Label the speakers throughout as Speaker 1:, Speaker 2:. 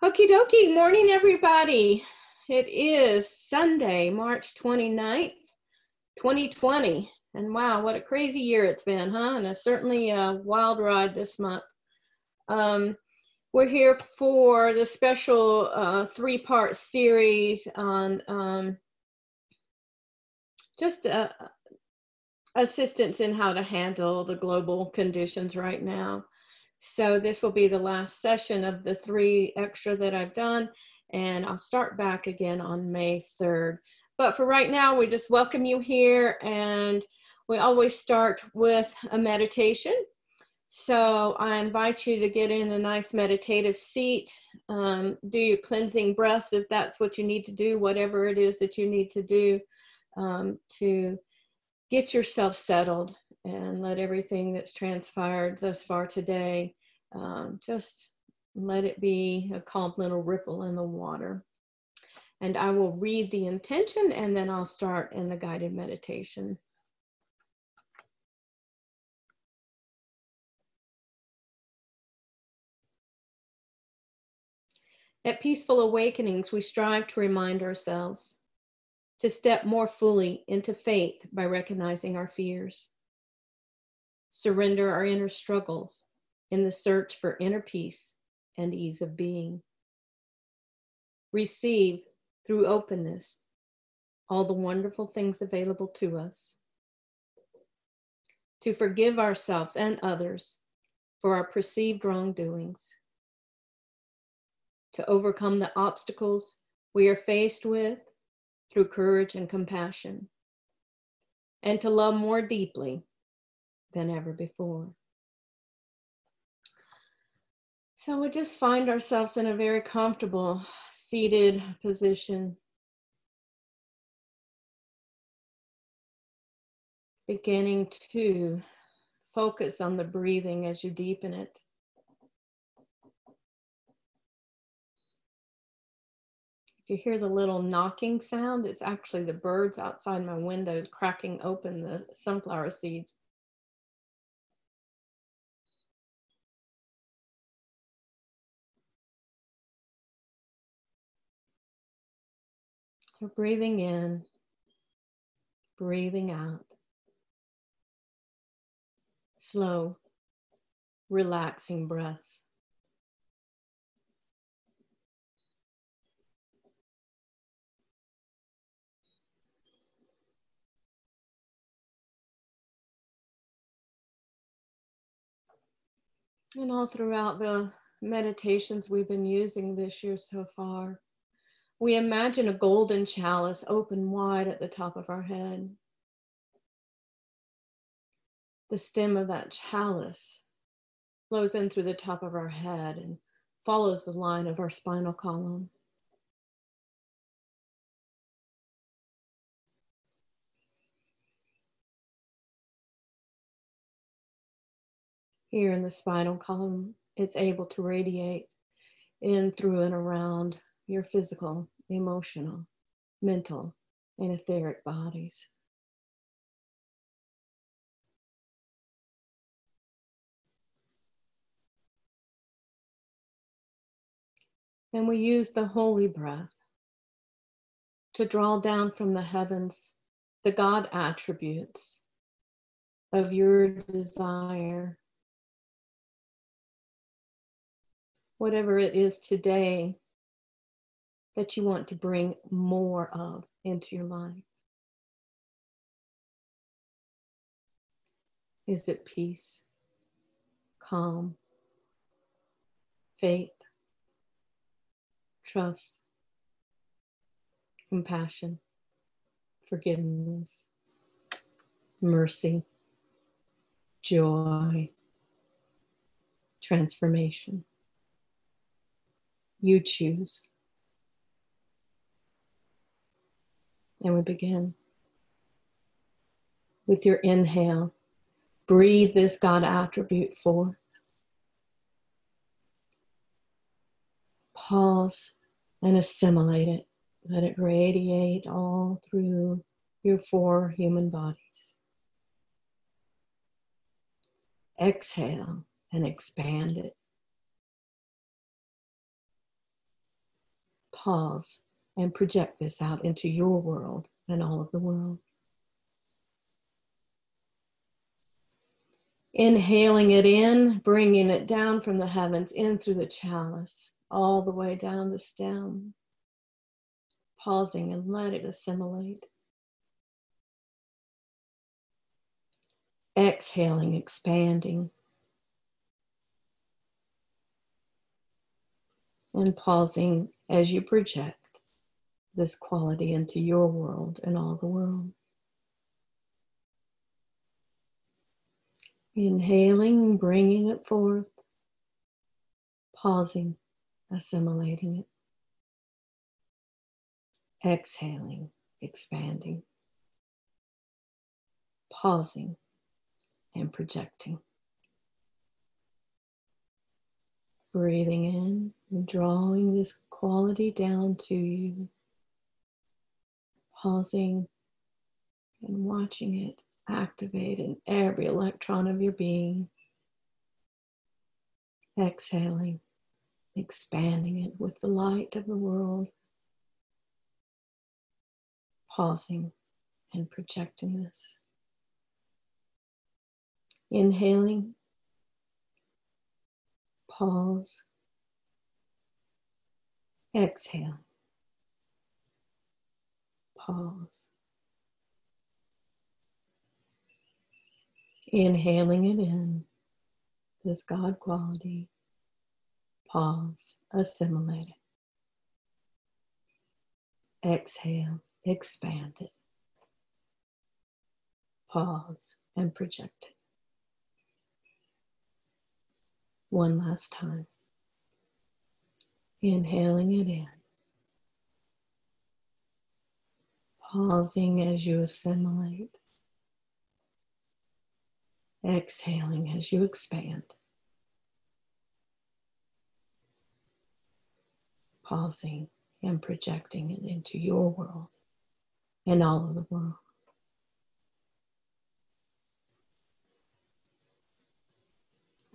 Speaker 1: Okie dokie, morning everybody. It is Sunday, March 29th, 2020. And wow, what a crazy year it's been, huh? And it's certainly a wild ride this month. Um, we're here for the special uh, three part series on um, just uh, assistance in how to handle the global conditions right now. So this will be the last session of the three extra that I've done, and I'll start back again on May 3rd. But for right now, we just welcome you here, and we always start with a meditation. So I invite you to get in a nice meditative seat, um, do your cleansing breaths if that's what you need to do, whatever it is that you need to do um, to get yourself settled and let everything that's transpired thus far today um, just let it be a calm little ripple in the water. And I will read the intention and then I'll start in the guided meditation. At Peaceful Awakenings, we strive to remind ourselves to step more fully into faith by recognizing our fears surrender our inner struggles in the search for inner peace and ease of being. Receive through openness all the wonderful things available to us. To forgive ourselves and others for our perceived wrongdoings. To overcome the obstacles we are faced with through courage and compassion. And to love more deeply than ever before. So we just find ourselves in a very comfortable seated position. Beginning to focus on the breathing as you deepen it. If you hear the little knocking sound, it's actually the birds outside my windows cracking open the sunflower seeds. So breathing in, breathing out. Slow, relaxing breaths. And all throughout the meditations we've been using this year so far, we imagine a golden chalice open wide at the top of our head. The stem of that chalice flows in through the top of our head and follows the line of our spinal column. Here in the spinal column, it's able to radiate in through and around your physical, emotional, mental, and etheric bodies. And we use the holy breath to draw down from the heavens the God attributes of your desire. Whatever it is today that you want to bring more of into your life? Is it peace, calm, faith, trust, compassion, forgiveness, mercy, joy, transformation? You choose. And we begin with your inhale. Breathe this God attribute forth. Pause and assimilate it. Let it radiate all through your four human bodies. Exhale and expand it. Pause and project this out into your world and all of the world. Inhaling it in, bringing it down from the heavens in through the chalice, all the way down the stem. Pausing and let it assimilate. Exhaling, expanding. And pausing as you project this quality into your world and all the world. Inhaling, bringing it forth, pausing, assimilating it. Exhaling, expanding, pausing, and projecting. Breathing in and drawing this quality down to you. Pausing and watching it activate in every electron of your being. Exhaling, expanding it with the light of the world. Pausing and projecting this. Inhaling, pause, exhale, pause. Inhaling it in, this God quality, pause, assimilate it. Exhale, expand it. Pause and project it. One last time. Inhaling it in. Pausing as you assimilate. Exhaling as you expand. Pausing and projecting it into your world and all of the world.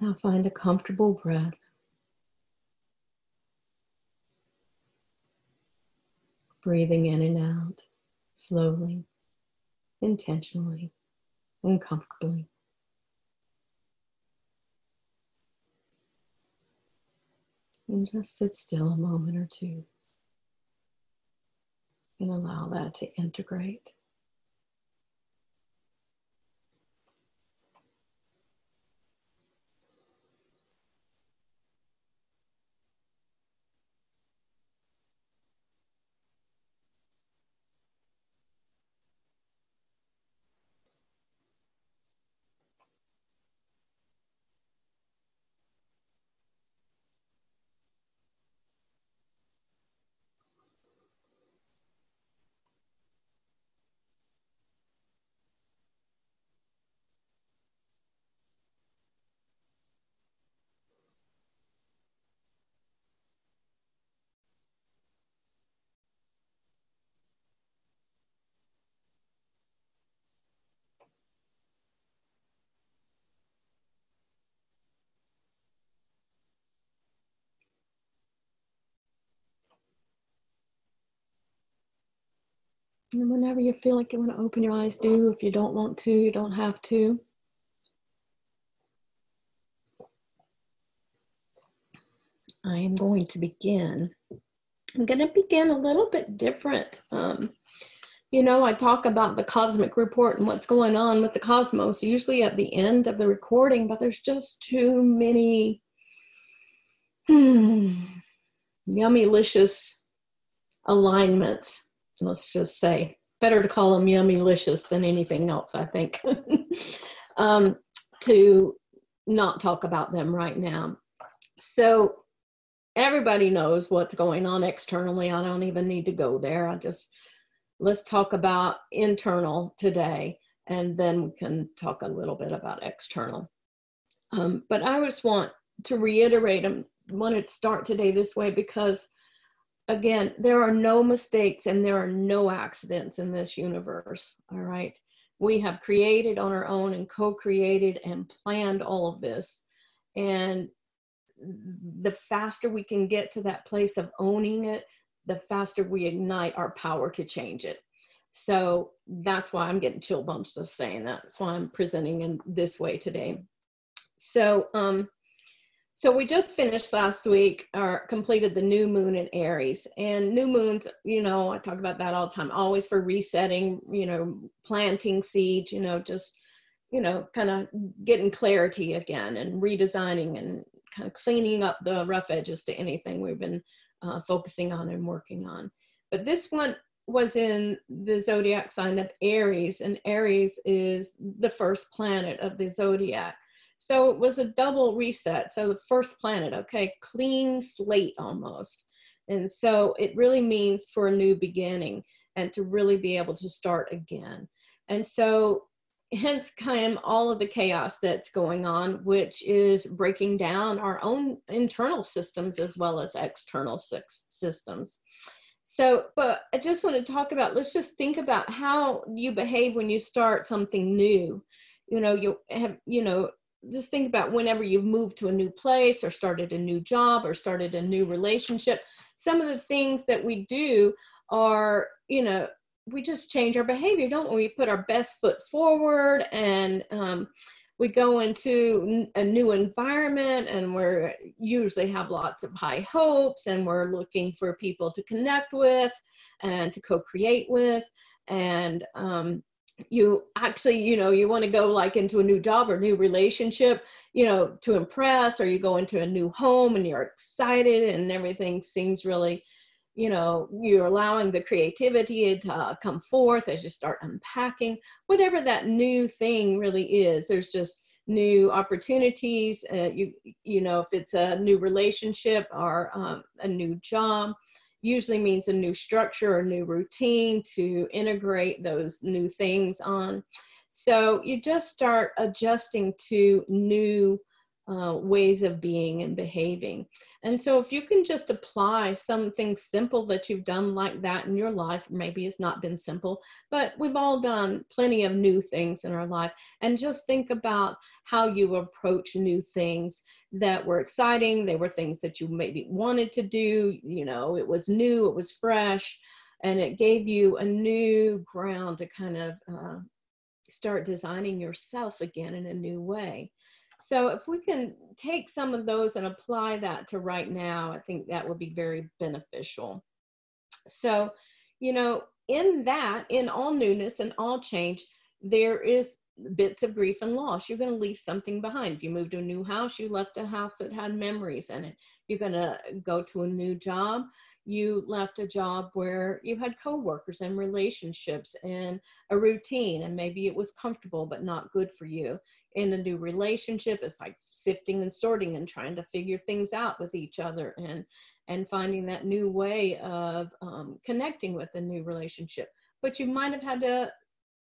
Speaker 1: Now find a comfortable breath. Breathing in and out slowly, intentionally, and comfortably. And just sit still a moment or two and allow that to integrate. And whenever you feel like you want to open your eyes, do. If you don't want to, you don't have to. I am going to begin. I'm going to begin a little bit different. Um, you know, I talk about the cosmic report and what's going on with the cosmos usually at the end of the recording, but there's just too many hmm, yummy, licious alignments let's just say better to call them yummy licious than anything else i think. Um, to not talk about them right now. So everybody knows what's going on externally. I don't even need to go there. I just let's talk about internal today and then we can talk a little bit about external. Um, but i just want to reiterate i wanted to start today this way because again, there are no mistakes and there are no accidents in this universe. All right. We have created on our own and co created and planned all of this. And the faster we can get to that place of owning it, the faster we ignite our power to change it. So that's why I'm getting chill bumps just saying that. That's why I'm presenting in this way today. So, um, so we just finished last week or completed the new moon in Aries. And new moons, you know, I talk about that all the time, always for resetting, you know, planting seeds, you know, just, you know, kind of getting clarity again and redesigning and kind of cleaning up the rough edges to anything we've been uh, focusing on and working on. But this one was in the zodiac sign of Aries, and Aries is the first planet of the zodiac. So it was a double reset. So the first planet, okay, clean slate almost. And so it really means for a new beginning and to really be able to start again. And so hence came all of the chaos that's going on, which is breaking down our own internal systems as well as external systems. So, but I just want to talk about, let's just think about how you behave when you start something new. You know, you have, you know, just think about whenever you've moved to a new place or started a new job or started a new relationship some of the things that we do are you know we just change our behavior don't we? We put our best foot forward and um, we go into a new environment and we're usually have lots of high hopes and we're looking for people to connect with and to co-create with and um, you actually you know you want to go like into a new job or new relationship you know to impress or you go into a new home and you're excited and everything seems really you know you're allowing the creativity to come forth as you start unpacking. Whatever that new thing really is there's just new opportunities uh, you you know if it's a new relationship or um, a new job usually means a new structure or new routine to integrate those new things on. So you just start adjusting to new uh, ways of being and behaving. And so if you can just apply something simple that you've done like that in your life, maybe it's not been simple, but we've all done plenty of new things in our life. And just think about how you approach new things that were exciting. They were things that you maybe wanted to do, you know, it was new, it was fresh, and it gave you a new ground to kind of uh, start designing yourself again in a new way. So if we can take some of those and apply that to right now, I think that would be very beneficial. So, you know, in that, in all newness and all change, there is bits of grief and loss. You're going to leave something behind. If you moved to a new house, you left a house that had memories in it. You're going to go to a new job. You left a job where you had coworkers and relationships and a routine, and maybe it was comfortable but not good for you. In a new relationship it's like sifting and sorting and trying to figure things out with each other and and finding that new way of um, connecting with a new relationship. But you might have had to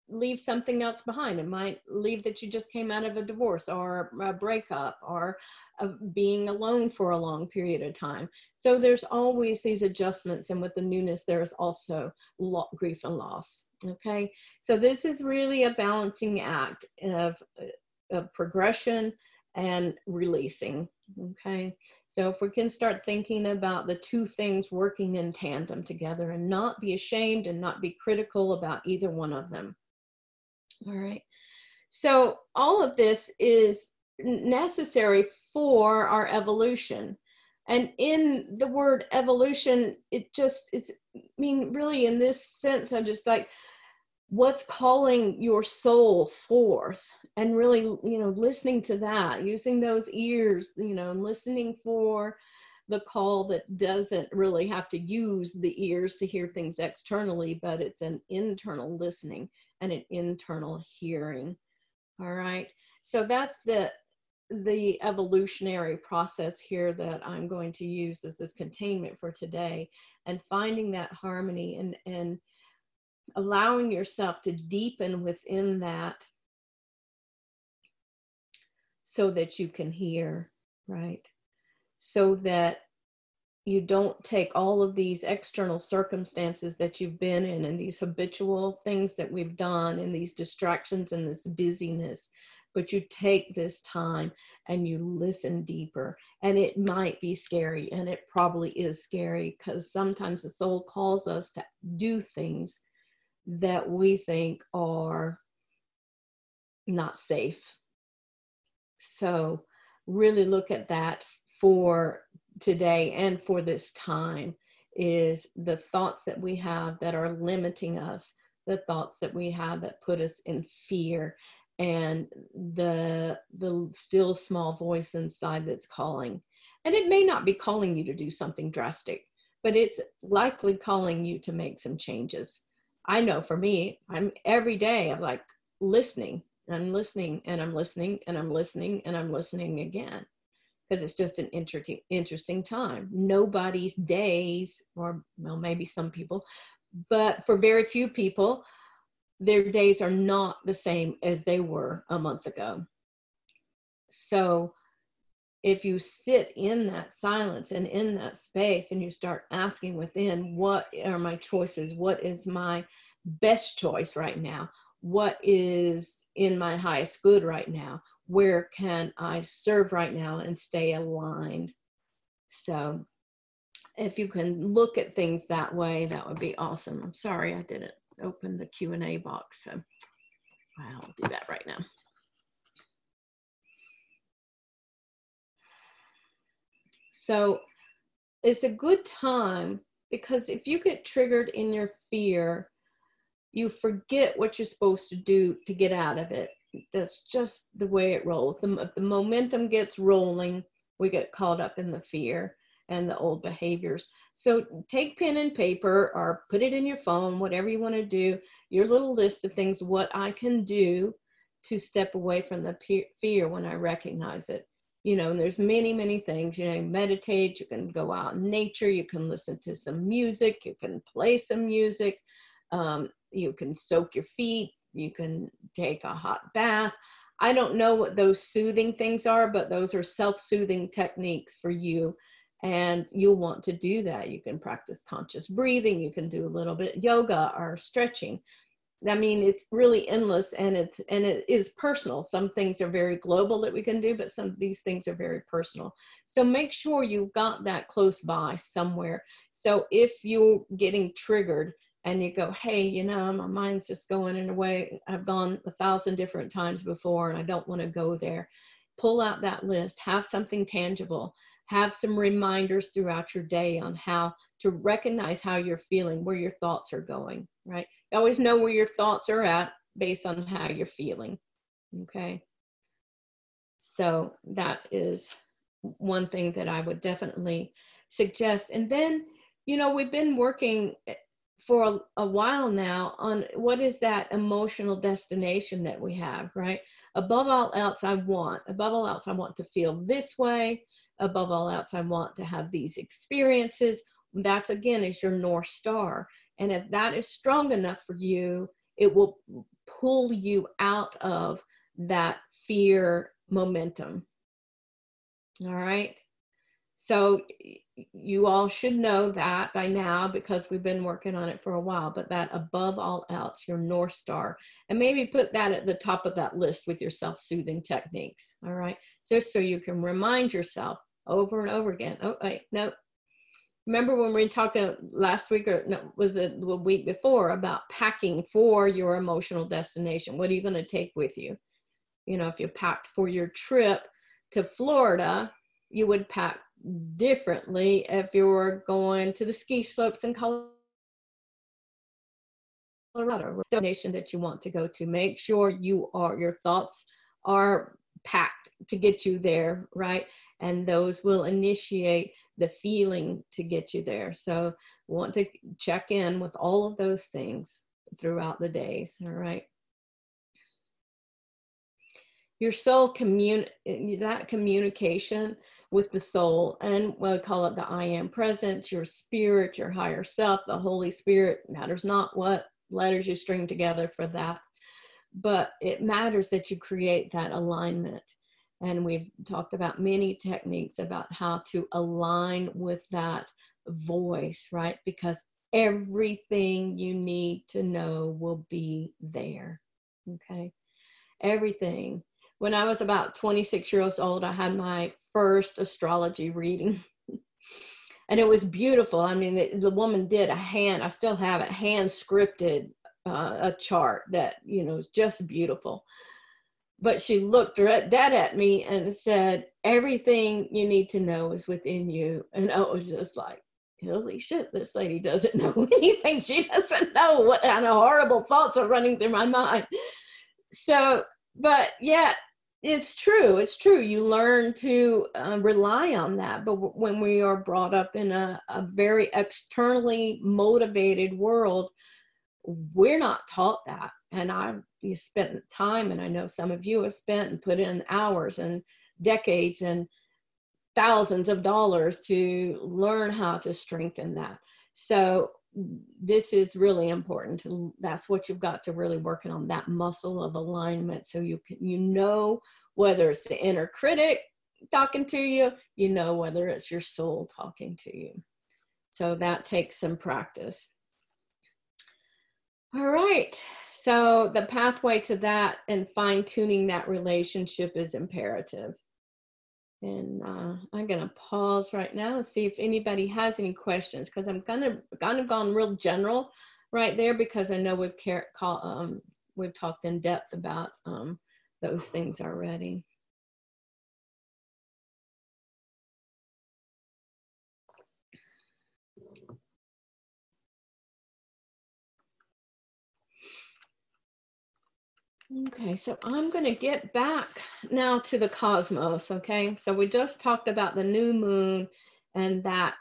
Speaker 1: leave something else behind it might leave that you just came out of a divorce or a breakup or uh, being alone for a long period of time so there's always these adjustments and with the newness there's also lo- grief and loss okay so this is really a balancing act of uh, of progression and releasing. Okay, so if we can start thinking about the two things working in tandem together and not be ashamed and not be critical about either one of them. All right, so all of this is necessary for our evolution. And in the word evolution, it just is, I mean, really in this sense, I'm just like, what's calling your soul forth? And really you know listening to that using those ears you know and listening for the call that doesn't really have to use the ears to hear things externally but it's an internal listening and an internal hearing all right so that's the the evolutionary process here that I'm going to use as this containment for today and finding that harmony and and allowing yourself to deepen within that so that you can hear, right? So that you don't take all of these external circumstances that you've been in and these habitual things that we've done and these distractions and this busyness but you take this time and you listen deeper. And it might be scary, and it probably is scary because sometimes the soul calls us to do things that we think are not safe. So, really look at that for today and for this time is the thoughts that we have that are limiting us, the thoughts that we have that put us in fear, and the the still small voice inside that's calling. And it may not be calling you to do something drastic, but it's likely calling you to make some changes. I know for me, I'm every day I'm like listening. I'm listening and I'm listening and I'm listening and I'm listening again because it's just an interesting interesting time. Nobody's days, or well, maybe some people, but for very few people, their days are not the same as they were a month ago. So if you sit in that silence and in that space and you start asking within, what are my choices? What is my best choice right now? What is in my highest good right now? Where can I serve right now and stay aligned? So if you can look at things that way, that would be awesome. I'm sorry I didn't open the Q&A box, so I'll do that right now. So it's a good time because if you get triggered in your fear, you forget what you're supposed to do to get out of it that's just the way it rolls. The, the momentum gets rolling, we get caught up in the fear and the old behaviors. So take pen and paper or put it in your phone, whatever you want to do, your little list of things, what I can do to step away from the fear when I recognize it. You know, and there's many, many things. You know, meditate, you can go out in nature, you can listen to some music, you can play some music, um, you can soak your feet, you can take a hot bath. I don't know what those soothing things are, but those are self soothing techniques for you. And you'll want to do that. You can practice conscious breathing. You can do a little bit yoga or stretching. I mean, it's really endless and it's and it is personal. Some things are very global that we can do, but some of these things are very personal. So make sure you've got that close by somewhere. So if you're getting triggered, and you go, hey, you know, my mind's just going in a way I've gone a thousand different times before and I don't want to go there. Pull out that list, have something tangible, have some reminders throughout your day on how to recognize how you're feeling, where your thoughts are going, right? You always know where your thoughts are at based on how you're feeling, okay? So that is one thing that I would definitely suggest. And then, you know, we've been working eh, for a, a, while now on what is that emotional destination that we have, right? Above all else, I want, above all else, I want to feel this way. Above all else, I want to have these experiences. That's again is your North Star. And if that is strong enough for you, it will pull you out of that fear momentum. All right. So you all should know that by now because we've been working on it for a while, but that above all else, your North Star. And maybe put that at the top of that list with your self soothing techniques. All right. Just so you can remind yourself over and over again. Oh, wait, no. Remember when we talked uh, last week or no, was it the week before about packing for your emotional destination? What are you going to take with you? You know, if you packed for your trip to Florida, you would pack differently if you're going to the ski slopes in Colorado or destination that you want to go to. Make sure you are your thoughts are packed to get you there, right? And those will initiate the feeling to get you there. So want to check in with all of those things throughout the days, all right? Your soul commun that communication with the soul and we'll call it the I am presence, your spirit, your higher self, the Holy Spirit. Matters not what letters you string together for that, but it matters that you create that alignment. And we've talked about many techniques about how to align with that voice, right? Because everything you need to know will be there. Okay. Everything when I was about 26 years old, I had my first astrology reading. and it was beautiful. I mean, the, the, woman did a hand, I still have it, hand scripted uh, a chart that, you know, is just beautiful. But she looked dead at me and said, Everything you need to know is within you. And I was just like, Holy shit, this lady doesn't know anything. She doesn't know what kind of horrible thoughts are running through my mind. So, but yeah, it's true. It's true. You learn to uh, rely on that. But w- when we are brought up in a, a very externally motivated world, we're not taught that. And I've spent time, and I know some of you have spent and put in hours and decades and thousands of dollars to learn how to strengthen that. So this is really important. That's what you've got to really working on that muscle of alignment. So you can you know whether it's the inner critic talking to you, you know whether it's your soul talking to you. So that takes some practice. All right. So the pathway to that and fine tuning that relationship is imperative. And uh, I'm gonna pause right now and see if anybody has any questions because I'm gonna kind of gone real general right there because I know we've car- call, um, we've talked in depth about um, those things already. Okay, so I'm going to get back now to the cosmos. Okay, so we just talked about the new moon and that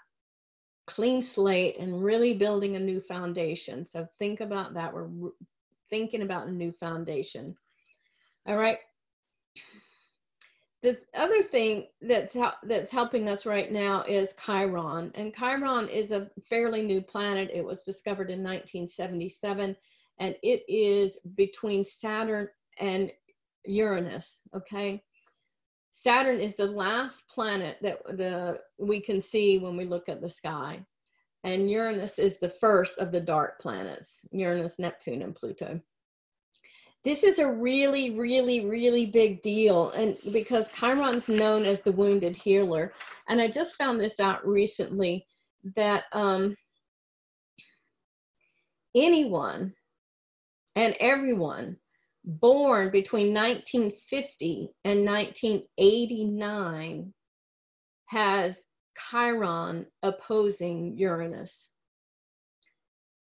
Speaker 1: clean slate and really building a new foundation. So think about that. We're thinking about a new foundation. All right. The other thing that's that's helping us right now is Chiron, and Chiron is a fairly new planet. It was discovered in 1977 and it is between Saturn and Uranus. Okay. Saturn is the last planet that the we can see when we look at the sky. And Uranus is the first of the dark planets, Uranus, Neptune, and Pluto. This is a really, really, really big deal. And because Chiron's known as the wounded healer. And I just found this out recently that um, anyone and everyone born between 1950 and 1989 has Chiron opposing Uranus.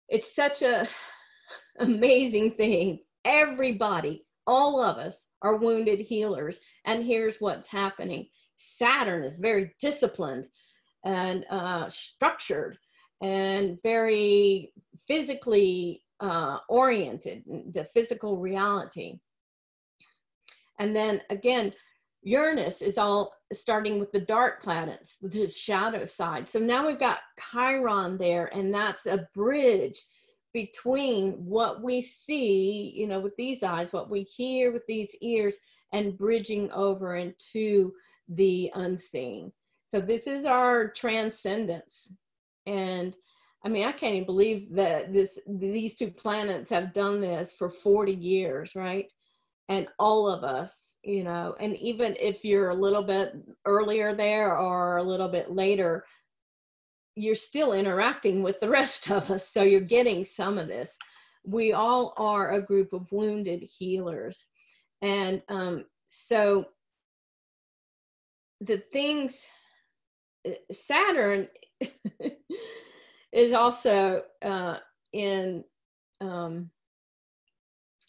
Speaker 1: It's such a amazing thing. Everybody, all of us are wounded healers. And here's what's happening. Saturn is very disciplined and uh, structured and very physically uh, oriented, the physical reality. And then again, Uranus is all starting with the dark planets, the shadow side. So now we've got Chiron there, and that's a bridge between what we see, you know, with these eyes, what we hear with these ears, and bridging over into the unseen. So this is our transcendence. And I mean, I can't even believe that this these two planets have done this for 40 years, right? And all of us, you know, and even if you're a little bit earlier there or a little bit later, you're still interacting with the rest of us. So you're getting some of this. We all are a group of wounded healers. And um, so the things, uh, Saturn is also uh, in um,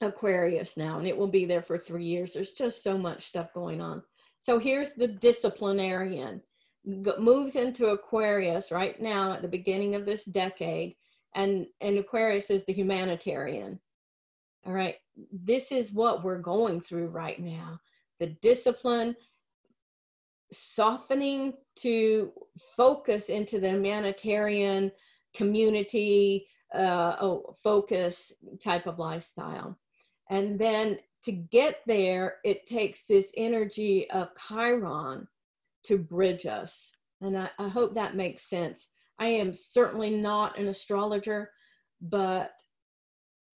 Speaker 1: Aquarius now, and it will be there for three years. There's just so much stuff going on. So here's the disciplinarian. moves into Aquarius right now at the beginning of this decade, and, and Aquarius is the humanitarian. All right, this is what we're going through right now. The discipline, softening to focus into the humanitarian community uh, oh, focus type of lifestyle. And then to get there, it takes this energy of Chiron to bridge us. And I, I hope that makes sense. I am certainly not an astrologer, but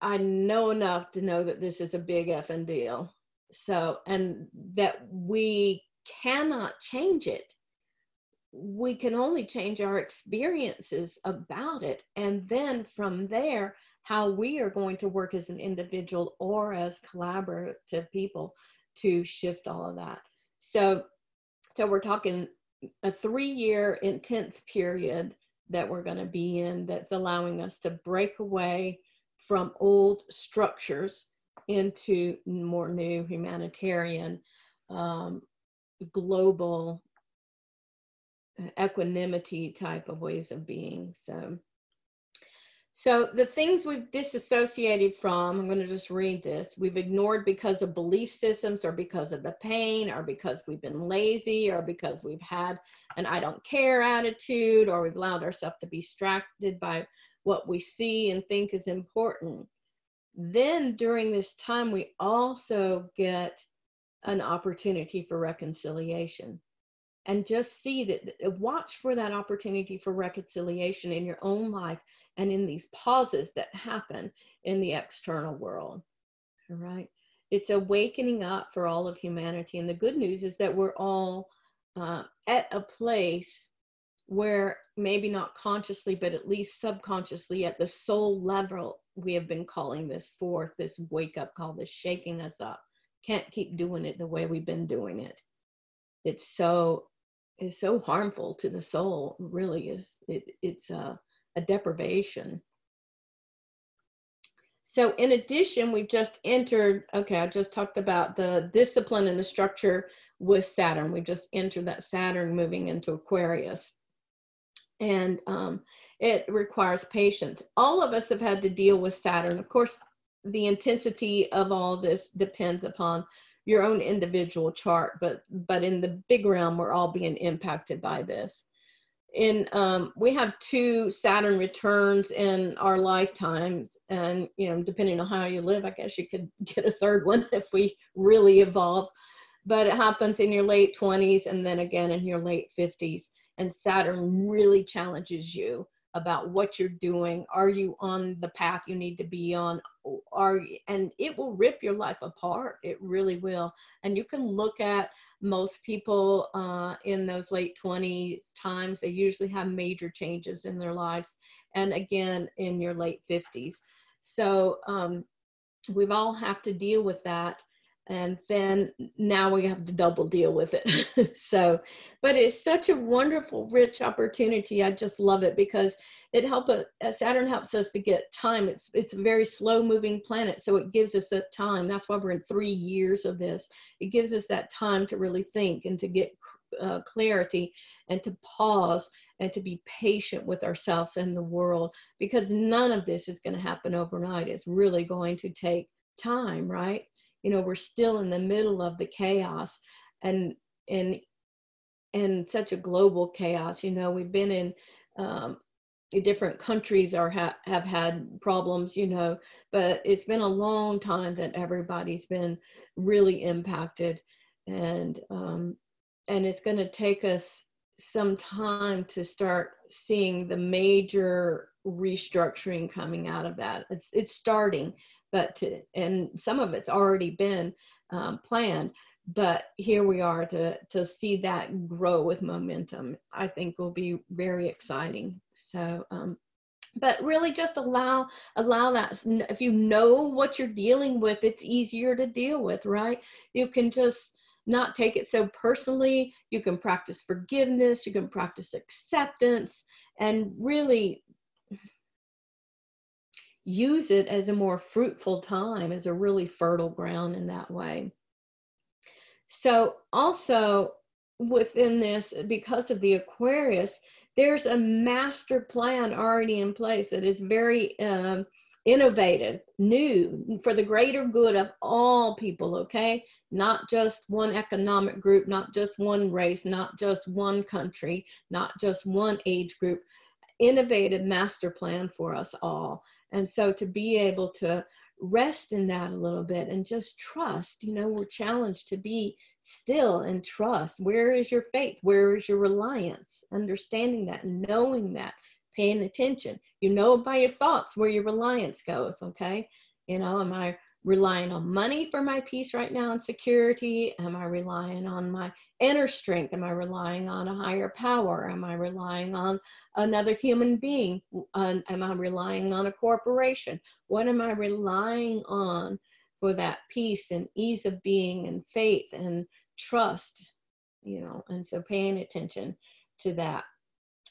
Speaker 1: I know enough to know that this is a big effing deal. So, and that we cannot change it. We can only change our experiences about it. And then from there, how we are going to work as an individual or as collaborative people to shift all of that. So, so we're talking a three year intense period that we're going to be in that's allowing us to break away from old structures into more new humanitarian um, global equanimity type of ways of being so so the things we've disassociated from, I'm going to just read this. We've ignored because of belief systems or because of the pain or because we've been lazy or because we've had an I don't care attitude or we've allowed ourselves to be distracted by what we see and think is important. Then during this time, we also get an opportunity for reconciliation. And just see that, watch for that opportunity for reconciliation in your own life and in these pauses that happen in the external world. All right. It's awakening up for all of humanity. And the good news is that we're all uh, at a place where maybe not consciously, but at least subconsciously at the soul level, we have been calling this forth, this wake up call, this shaking us up. Can't keep doing it the way we've been doing it. It's so is so harmful to the soul. Really is. It, it's uh, a deprivation. So in addition, we've just entered, okay, I just talked about the discipline and the structure with Saturn. we've just entered that Saturn moving into Aquarius. And um, it requires patience. All of us have had to deal with Saturn. Of course, the intensity of all this depends upon your own individual chart, but but in the big realm, we're all being impacted by this in um, we have two Saturn returns in our lifetimes, and you know, depending on how you live, I guess you could get a third one if we really evolve. But it happens in your late 20s and then again in your late 50s. And Saturn really challenges you about what you're doing. Are you on the path you need to be on? Are and it will rip your life apart. It really will. And you can look at most people uh, in those late 20s times, they usually have major changes in their lives. And again, in your late 50s. So um, we've all have to deal with that and then now we have to double deal with it. So but it's such a wonderful rich opportunity. I just love it because it helps uh, saturn helps us to get time. It's it's a very slow moving planet so it gives us that time. That's why we're in three years of this. It gives us that time to really think and to get uh, clarity and to pause and to be patient with ourselves and the world because none of this is going to happen overnight. It's really going to take time right you know we're still in the middle of the chaos and and and such a global chaos you know we've been in um, different countries are ha- have had problems you know but it's been a long time that everybody's been really impacted and um, and it's going to take us some time to start seeing the major restructuring coming out of that. It's it's starting but to, and some of it's already been um, planned but here we are to to see that grow with momentum i think will be very exciting. So um, but really just allow allow that if you know what you're dealing with it's easier to deal with right? You can just not take it so personally. You can practice forgiveness. You can practice acceptance. And really use it as a more fruitful time, as a really fertile ground in that way. So, also within this, because of the Aquarius, there's a master plan already in place that is very um, innovative, new, for the greater good of all people, okay? Not just one economic group, not just one race, not just one country, not just one age group. Innovative master plan for us all. And so to be able to rest in that a little bit and just trust, you know, we're challenged to be still and trust. Where is your faith? Where is your reliance? Understanding that, knowing that, paying attention. You know by your thoughts where your reliance goes, okay? You know, am I relying on money for my peace right now and security? Am I relying on my inner strength? Am I relying on a higher power? Am I relying on another human being? Am I relying on a corporation? What am I relying on for that peace and ease of being and faith and trust? You know, and so paying attention to that.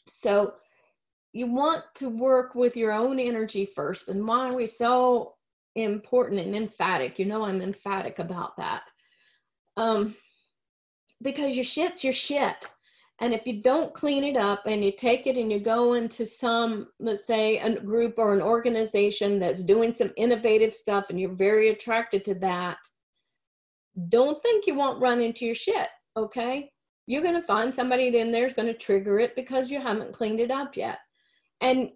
Speaker 1: So you want to work with your own energy first. And why are we so important and emphatic? You know, I'm emphatic about that. Um, because your shit's your shit. And if you don't clean it up and you take it and you go into some, let's say, a group or an organization that's doing some innovative stuff and you're very attracted to that, don't think you won't run into your shit, okay? You're going to find somebody in there is going to trigger it because you haven't cleaned it up yet. And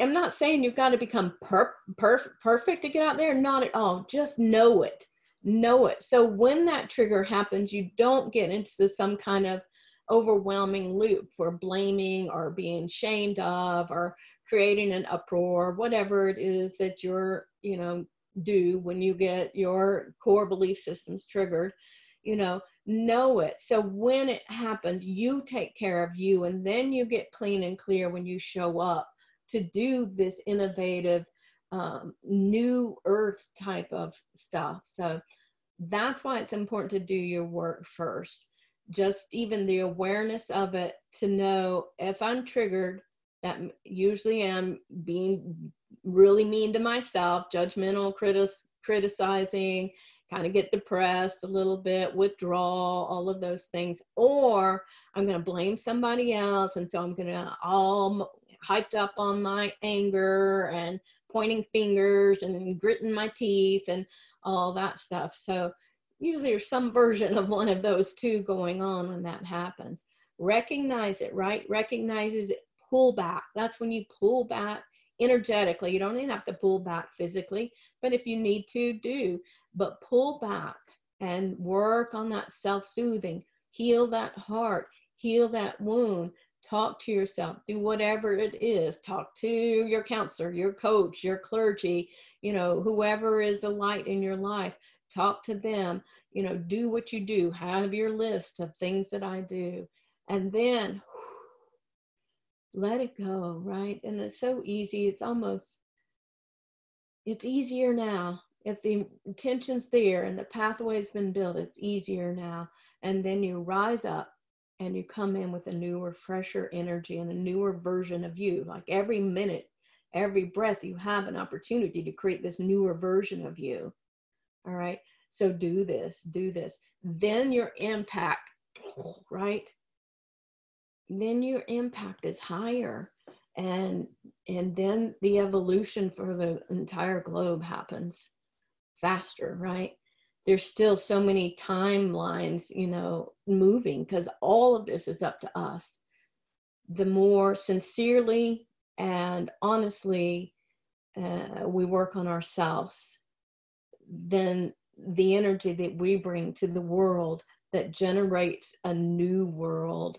Speaker 1: I'm not saying you've got to become per- per- perfect to get out there, not at all. Just know it know it. So when that trigger happens, you don't get into some kind of overwhelming loop for blaming or being shamed of or creating an uproar, whatever it is that you're, you know, do when you get your core belief systems triggered, you know, know it. So when it happens, you take care of you and then you get clean and clear when you show up to do this innovative um, new earth type of stuff. So that's why it's important to do your work first. Just even the awareness of it to know if I'm triggered, that usually I'm being really mean to myself, judgmental, critic- criticizing, kind of get depressed a little bit, withdraw, all of those things. Or I'm going to blame somebody else. And so I'm going to all hyped up on my anger and pointing fingers and gritting my teeth and all that stuff. So usually there's some version of one of those two going on when that happens. Recognize it, right? Recognizes it, pull back. That's when you pull back energetically. You don't even have to pull back physically, but if you need to, do. But pull back and work on that self soothing. Heal that heart, heal that wound, talk to yourself. Do whatever it is. Talk to your counselor your coach your clergy you know whoever is the light in your life. Talk to them. You know do what you do. Have your list of things that i do. And then let it go right? And it's so easy. It's almost it's easier now. If the intention's there and the pathway's been built it's easier now. And then you rise up and you come in with a newer, fresher energy and a newer version of you. Like every minute, every breath, you have an opportunity to create this newer version of you. All right. So do this, do this. Then your impact, right? Then your impact is higher. And and then the evolution for the entire globe happens faster, right? There's still so many timelines, you know, moving because all of this is up to us. The more sincerely and honestly uh, we work on ourselves, then the energy that we bring to the world that generates a new world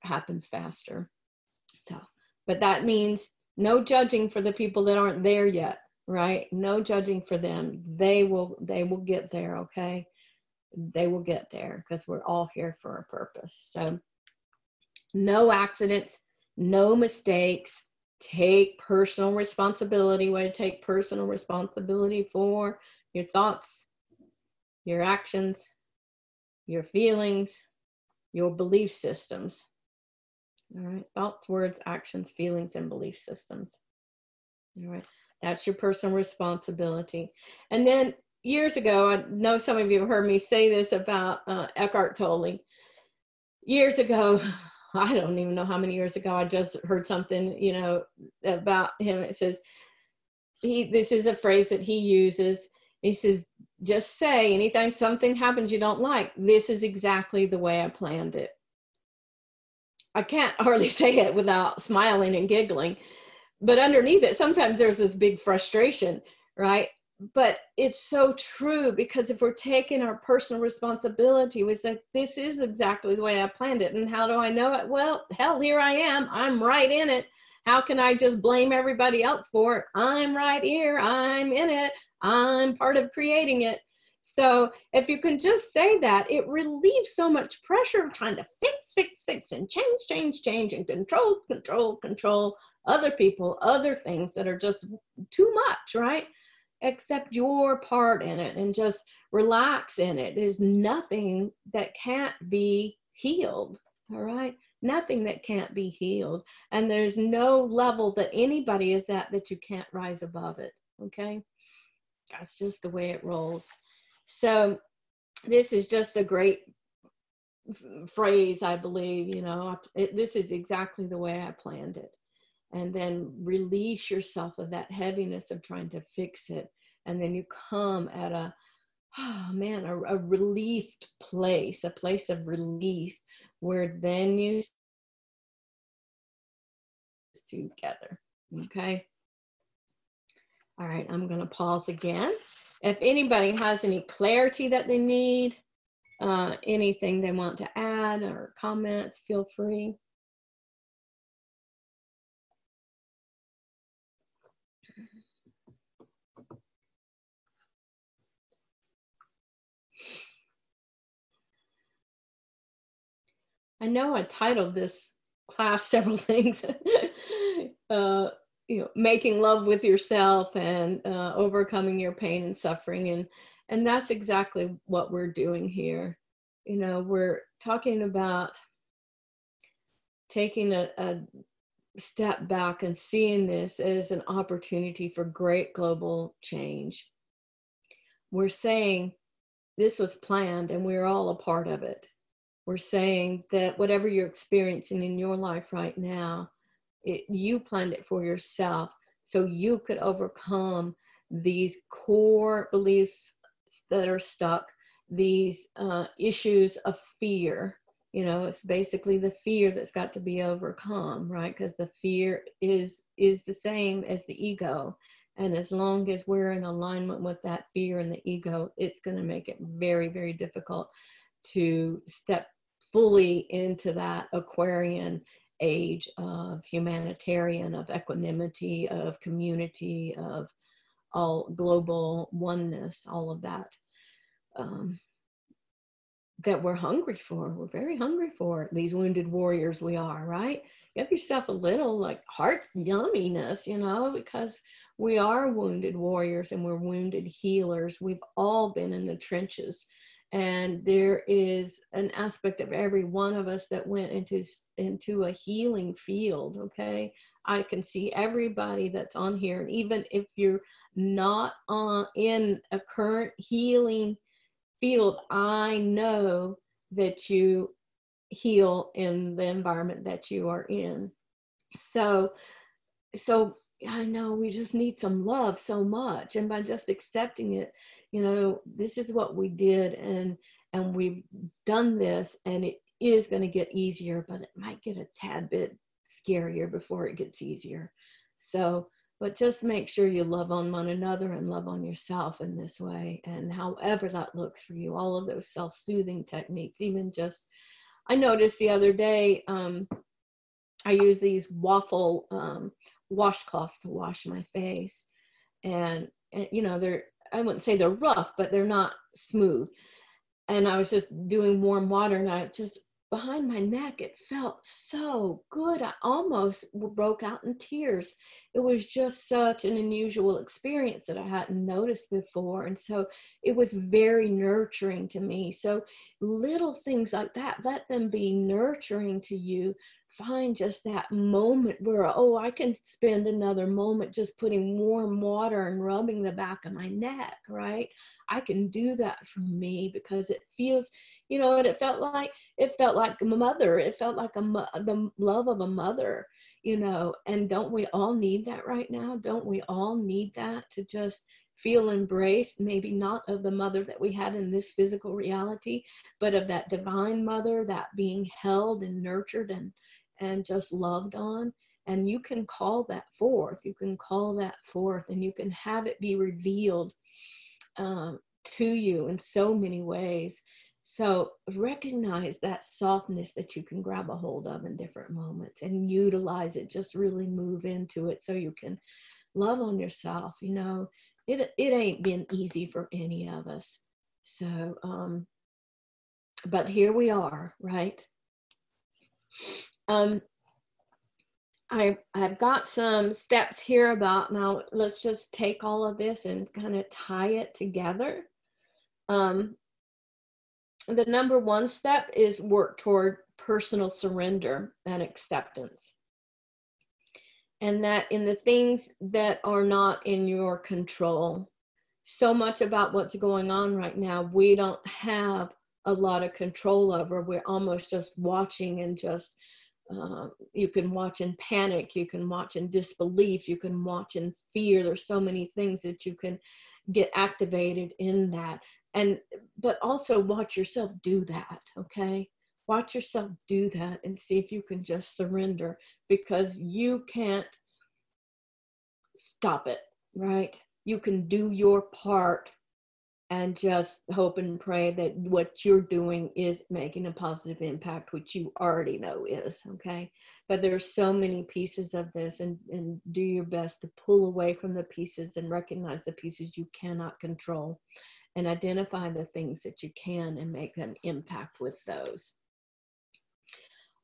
Speaker 1: happens faster. So, but that means no judging for the people that aren't there yet right? No judging for them. They will they will get there okay? They will get there because we're all here for a purpose. So no accidents no mistakes. Take personal responsibility. Way to take personal responsibility for? Your thoughts your actions your feelings your belief systems. All right thoughts words actions feelings and belief systems. All right that's your personal responsibility. And then years ago, I know some of you have heard me say this about uh, Eckhart Tolle. Years ago, I don't even know how many years ago, I just heard something, you know, about him. It says, he, this is a phrase that he uses. He says, just say anything, something happens you don't like, this is exactly the way I planned it. I can't hardly say it without smiling and giggling but underneath it sometimes there's this big frustration right but it's so true because if we're taking our personal responsibility we say this is exactly the way i planned it and how do i know it well hell here i am i'm right in it how can I just blame everybody else for it? I'm right here. I'm in it. I'm part of creating it. So if you can just say that, it relieves so much pressure of trying to fix, fix, fix, and change, change, change, and control, control, control other people, other things that are just too much, right? Accept your part in it and just relax in it. There's nothing that can't be healed, all right? Nothing that can't be healed. And there's no level that anybody is at that you can't rise above it, okay? That's just the way it rolls. So this is just a great phrase, I believe, you know, it, this is exactly the way I planned it. And then release yourself of that heaviness of trying to fix it. And then you come at a, oh man, a, a relieved place, a place of relief where then you together. Okay. All right, I'm going to pause again. If anybody has any clarity that they need, uh, anything they want to add or comments, feel free. I know I titled this class several things. uh, you know making love with yourself and uh, overcoming your pain and suffering. And and that's exactly what we're doing here. You know we're talking about taking a, a step back and seeing this as an opportunity for great global change. We're saying this was planned and we're all a part of it we're saying that whatever you're experiencing in your life right now it, you planned it for yourself so you could overcome these core beliefs that are stuck, these uh, issues of fear. You know, it's basically the fear that's got to be overcome, right? Because the fear is is the same as the ego, and as long as we're in alignment with that fear and the ego, it's going to make it very, very difficult to step fully into that Aquarian age of humanitarian, of equanimity, of community, of all global oneness, all of that. Um, that we're hungry for. We're very hungry for these wounded warriors we are, right? Give yourself a little like heart yumminess, you know, because we are wounded warriors and we're wounded healers. We've all been in the trenches and there is an aspect of every one of us that went into into a healing field okay? I can see everybody that's on here. And even if you're not on in a current healing field i know that you heal in the environment that you are in. So so i know we just need some love so much and by just accepting it you know this is what we did and and we've done this and it is going to get easier but it might get a tad bit scarier before it gets easier. So but just make sure you love on one another and love on yourself in this way and however that looks for you all of those self-soothing techniques even just i noticed the other day um, i use these waffle um, washcloths to wash my face and, and you know they're I wouldn't say they're rough, but they're not smooth. And I was just doing warm water and I just behind my neck, it felt so good. I almost broke out in tears. It was just such an unusual experience that I hadn't noticed before. And so it was very nurturing to me. So little things like that, let them be nurturing to you find just that moment where, oh, I can spend another moment just putting warm water and rubbing the back of my neck, right? I can do that for me because it feels, you know, and it felt like, it felt like a mother. It felt like a, the love of a mother, you know, and don't we all need that right now? Don't we all need that to just feel embraced, maybe not of the mother that we had in this physical reality, but of that divine mother, that being held and nurtured and and just loved on. And you can call that forth. You can call that forth and you can have it be revealed um, to you in so many ways. So recognize that softness that you can grab a hold of in different moments and utilize it. Just really move into it so you can love on yourself. You know, it it ain't been easy for any of us. So, um, but here we are, right? Um, I I've got some steps here about now. Let's just take all of this and kind of tie it together. Um, the number one step is work toward personal surrender and acceptance. And that in the things that are not in your control, so much about what's going on right now, we don't have a lot of control over. We're almost just watching and just, uh, you can watch in panic, you can watch in disbelief, you can watch in fear. There's so many things that you can get activated in that. And but also watch yourself do that okay? Watch yourself do that and see if you can just surrender because you can't stop it right? You can do your part and just hope and pray that what you're doing is making a positive impact which you already know is okay but there's so many pieces of this and and do your best to pull away from the pieces and recognize the pieces you cannot control and identify the things that you can and make an impact with those.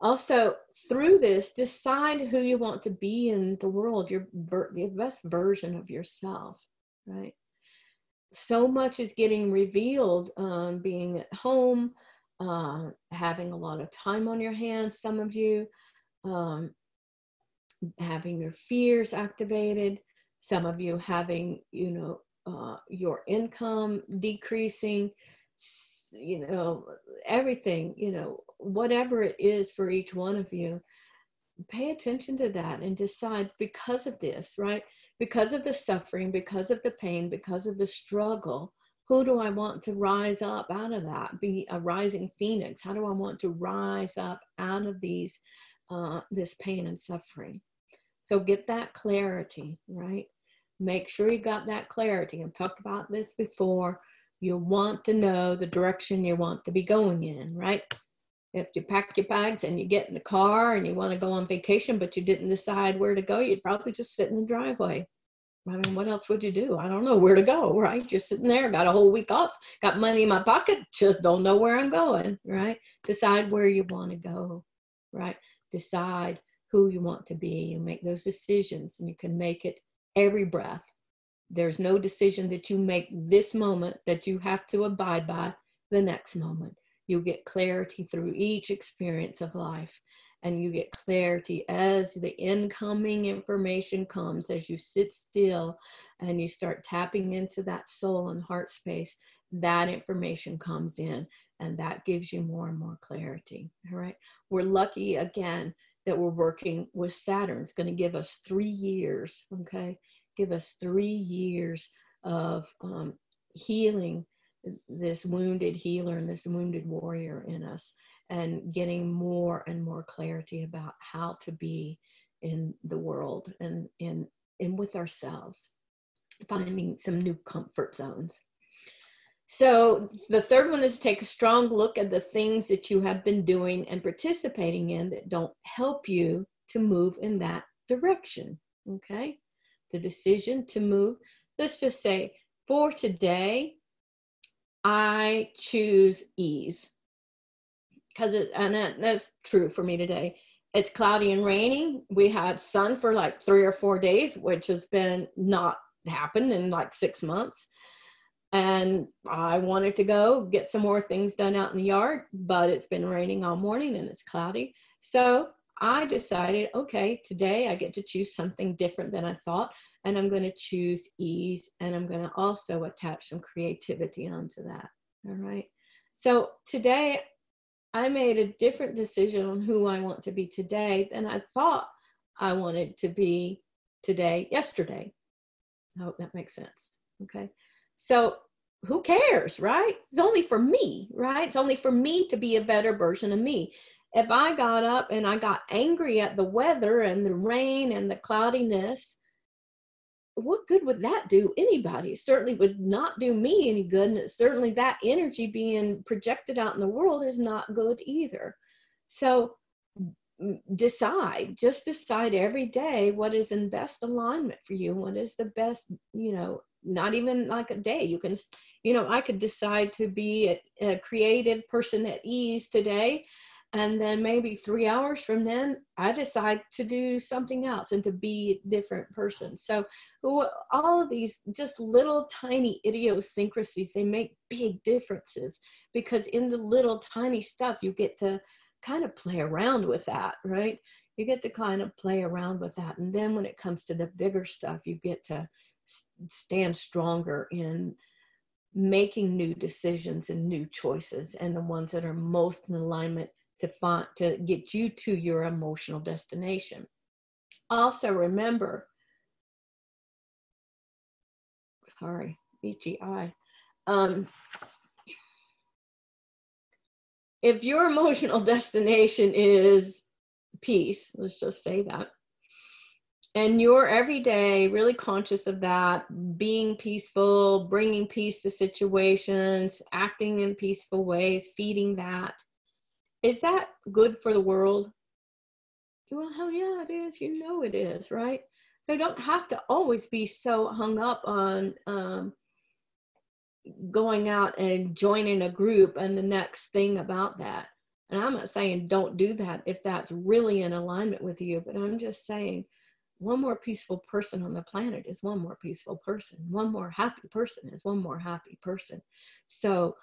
Speaker 1: Also, through this, decide who you want to be in the world, your the best version of yourself, right? So much is getting revealed, um, being at home, uh, having a lot of time on your hands, some of you, um, having your fears activated, some of you having, you know, uh, your income decreasing, you know, everything, you know, whatever it is for each one of you, pay attention to that and decide because of this, right? Because of the suffering, because of the pain, because of the struggle, who do I want to rise up out of that? Be a rising phoenix. How do I want to rise up out of these, uh, this pain and suffering? So get that clarity, right? Make sure you got that clarity. I've talked about this before. You want to know the direction you want to be going in, right? If you pack your bags and you get in the car and you want to go on vacation, but you didn't decide where to go, you'd probably just sit in the driveway. I mean, what else would you do? I don't know where to go, right? Just sitting there, got a whole week off, got money in my pocket, just don't know where I'm going, right? Decide where you want to go, right? Decide who you want to be. You make those decisions and you can make it every breath. There's no decision that you make this moment that you have to abide by the next moment. You get clarity through each experience of life, and you get clarity as the incoming information comes, as you sit still and you start tapping into that soul and heart space. That information comes in, and that gives you more and more clarity. All right. We're lucky again that we're working with Saturn. It's going to give us three years, okay? Give us three years of um, healing this wounded healer and this wounded warrior in us and getting more and more clarity about how to be in the world and in and with ourselves finding some new comfort zones so the third one is take a strong look at the things that you have been doing and participating in that don't help you to move in that direction. Okay. The decision to move, let's just say for today, I choose ease. Because it, and that, that's true for me today. It's cloudy and raining. We had sun for like three or four days, which has been not happened in like six months and I wanted to go get some more things done out in the yard, but it's been raining all morning and it's cloudy. So I decided, okay, today I get to choose something different than I thought, and I'm going to choose ease, and I'm going to also attach some creativity onto that. All right. So today I made a different decision on who I want to be today than I thought I wanted to be today, yesterday. I hope that makes sense. Okay. So who cares, right? It's only for me, right? It's only for me to be a better version of me. If I got up and I got angry at the weather and the rain and the cloudiness, what good would that do anybody? It certainly would not do me any good. And certainly that energy being projected out in the world is not good either. So decide, just decide every day what is in best alignment for you. What is the best, you know, not even like a day. You can, you know, I could decide to be a, a creative person at ease today and then maybe three hours from then i decide to do something else and to be a different person. So all of these just little tiny idiosyncrasies they make big differences because in the little tiny stuff you get to kind of play around with that right? You get to kind of play around with that. And then when it comes to the bigger stuff you get to stand stronger in making new decisions and new choices and the ones that are most in alignment to find to get you to your emotional destination. Also remember, sorry, EGI. Um, if your emotional destination is peace, let's just say that, and you're every day really conscious of that, being peaceful, bringing peace to situations, acting in peaceful ways, feeding that, is that good for the world? Well, hell yeah, it is. You know it is, right? So don't have to always be so hung up on um, going out and joining a group and the next thing about that. And I'm not saying don't do that if that's really in alignment with you, but I'm just saying one more peaceful person on the planet is one more peaceful person. One more happy person is one more happy person. So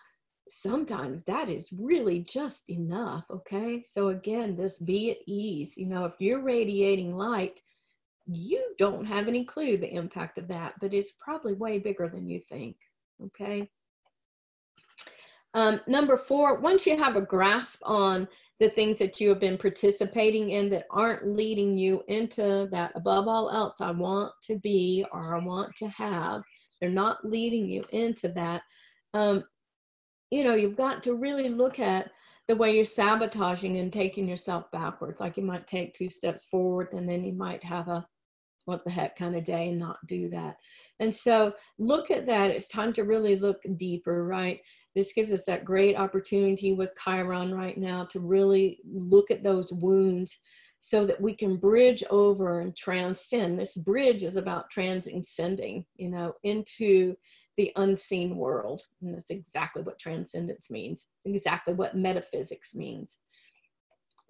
Speaker 1: sometimes that is really just enough. Okay. So again, this be at ease. You know, if you're radiating light, you don't have any clue the impact of that, but it's probably way bigger than you think. Okay. Um, number four, once you have a grasp on the things that you have been participating in that aren't leading you into that above all else I want to be or I want to have, they're not leading you into that. Um, you know, you've got to really look at the way you're sabotaging and taking yourself backwards. Like you might take two steps forward and then you might have a what the heck kind of day and not do that. And so look at that. It's time to really look deeper, right? This gives us that great opportunity with Chiron right now to really look at those wounds so that we can bridge over and transcend. This bridge is about transcending, you know, into the unseen world. And that's exactly what transcendence means, exactly what metaphysics means.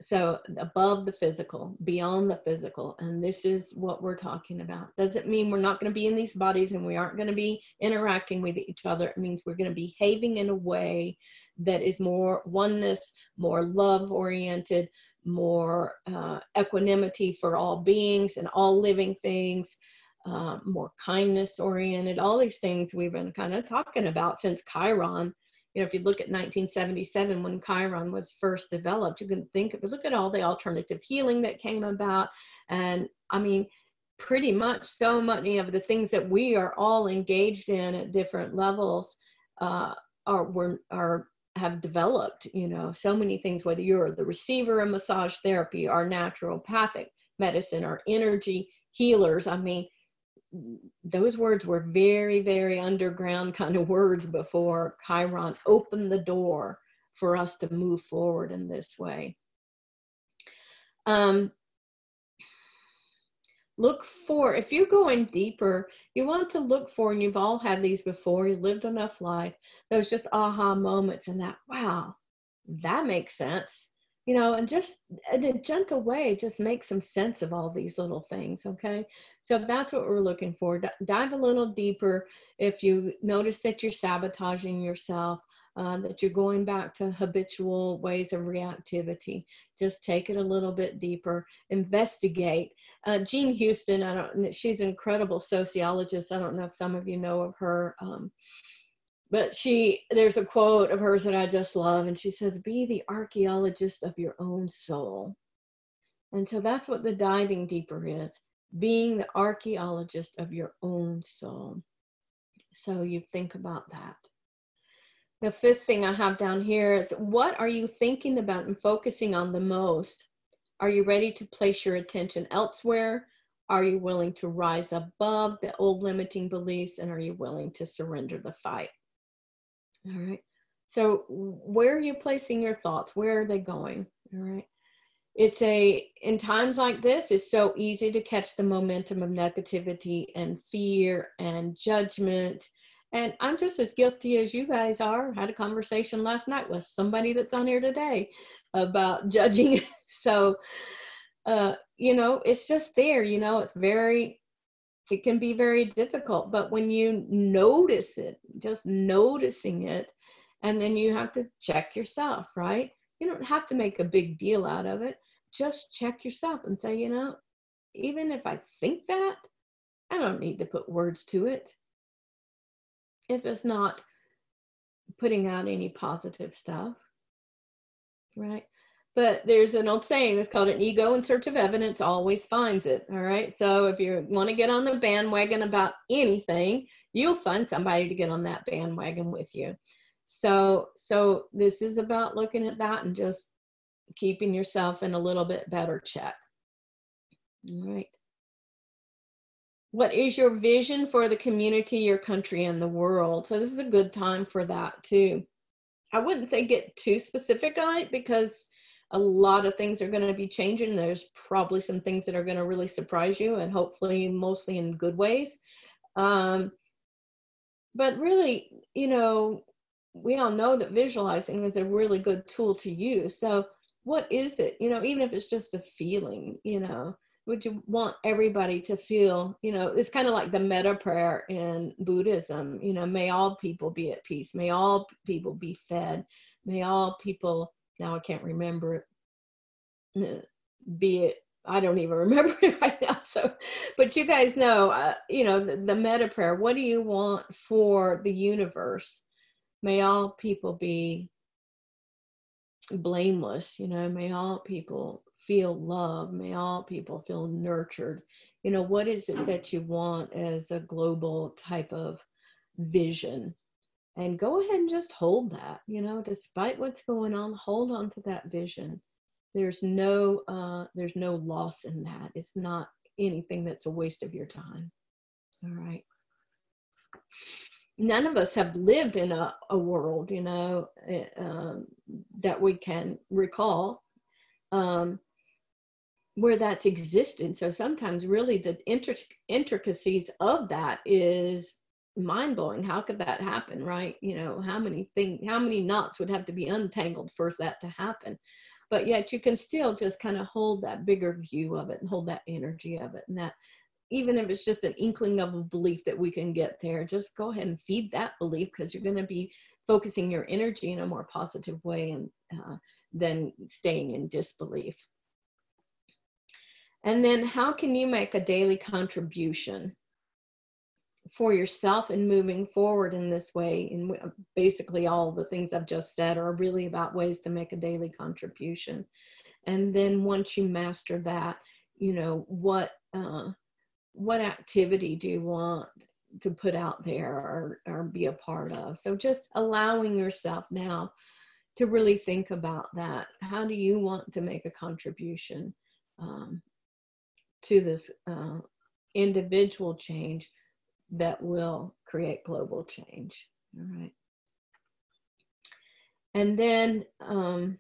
Speaker 1: So, above the physical, beyond the physical. And this is what we're talking about. Doesn't mean we're not going to be in these bodies and we aren't going to be interacting with each other. It means we're going to be behaving in a way that is more oneness, more love oriented, more uh, equanimity for all beings and all living things, uh, more kindness oriented, all these things we've been kind of talking about since Chiron. You know, if you look at 1977 when Chiron was first developed, you can think of look at all the alternative healing that came about. And I mean, pretty much so many of the things that we are all engaged in at different levels uh, are were are have developed you know so many things whether you're the receiver of massage therapy or naturopathic medicine or energy healers i mean those words were very, very underground kind of words before Chiron opened the door for us to move forward in this way. Um, look for, if you're going deeper, you want to look for, and you've all had these before, you lived enough life, those just aha moments and that, wow, that makes sense you know, and just in a gentle way, just make some sense of all these little things. Okay. So that's what we're looking for. D- dive a little deeper. If you notice that you're sabotaging yourself, uh, that you're going back to habitual ways of reactivity, just take it a little bit deeper. Investigate. Uh, Jean Houston, I don't. She's an incredible sociologist. I don't know if some of you know of her. Um, but she there's a quote of hers that i just love and she says be the archaeologist of your own soul. And so that's what the diving deeper is being the archaeologist of your own soul. So you think about that. The fifth thing i have down here is what are you thinking about and focusing on the most? Are you ready to place your attention elsewhere? Are you willing to rise above the old limiting beliefs and are you willing to surrender the fight? All right. So, where are you placing your thoughts? Where are they going? All right. It's a, in times like this, it's so easy to catch the momentum of negativity and fear and judgment. And I'm just as guilty as you guys are. I had a conversation last night with somebody that's on here today about judging. so, uh, you know, it's just there, you know, it's very, it can be very difficult. But when you notice it, just noticing it, and then you have to check yourself, right? You don't have to make a big deal out of it. Just check yourself and say, you know, even if I think that, I don't need to put words to it. If it's not putting out any positive stuff, right? But there's an old saying it's called an ego in search of evidence always finds it. All right. So if you want to get on the bandwagon about anything, you'll find somebody to get on that bandwagon with you. So so this is about looking at that and just keeping yourself in a little bit better check. All right. What is your vision for the community, your country, and the world? So this is a good time for that too. I wouldn't say get too specific on it because a lot of things are going to be changing. There's probably some things that are going to really surprise you, and hopefully, mostly in good ways. Um, but really, you know, we all know that visualizing is a really good tool to use. So, what is it? You know, even if it's just a feeling, you know, would you want everybody to feel, you know, it's kind of like the metta prayer in Buddhism, you know, may all people be at peace, may all people be fed, may all people now I can't remember it. Be it, I don't even remember it right now. So, but you guys know, uh, you know, the, the metta prayer. What do you want for the universe? May all people be blameless. You know, may all people feel love. May all people feel nurtured. You know, what is it that you want as a global type of vision? And go ahead and just hold that you know despite what's going on hold on to that vision. There's no uh there's no loss in that. It's not anything that's a waste of your time. All right. None of us have lived in a, a world you know um, that we can recall um, where that's existed. So sometimes really the intricacies of that is mind blowing. How could that happen, right? You know, how many things, how many knots would have to be untangled for that to happen? But yet you can still just kind of hold that bigger view of it and hold that energy of it. And that even if it's just an inkling of a belief that we can get there, just go ahead and feed that belief because you're going to be focusing your energy in a more positive way and uh, than staying in disbelief. And then how can you make a daily contribution? For yourself and moving forward in this way and basically all the things i've just said are really about ways to make a daily contribution. And then once you master that you know what uh, what activity do you want to put out there or, or be a part of? So just allowing yourself now to really think about that. How do you want to make a contribution um, to this uh, individual change that will create global change. All right. And then um,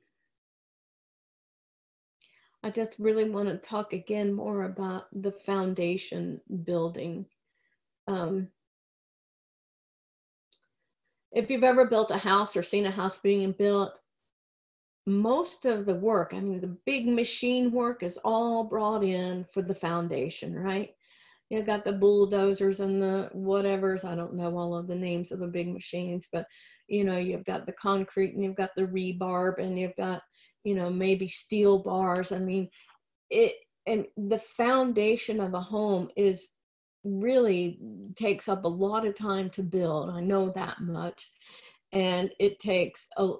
Speaker 1: I just really want to talk again more about the foundation building. Um, if you've ever built a house or seen a house being built, most of the work, I mean, the big machine work is all brought in for the foundation, right? You got the bulldozers and the whatevers. I don't know all of the names of the big machines, but you know, you've got the concrete and you've got the rebar and you've got, you know, maybe steel bars. I mean, it and the foundation of a home is really takes up a lot of time to build. I know that much. And it takes a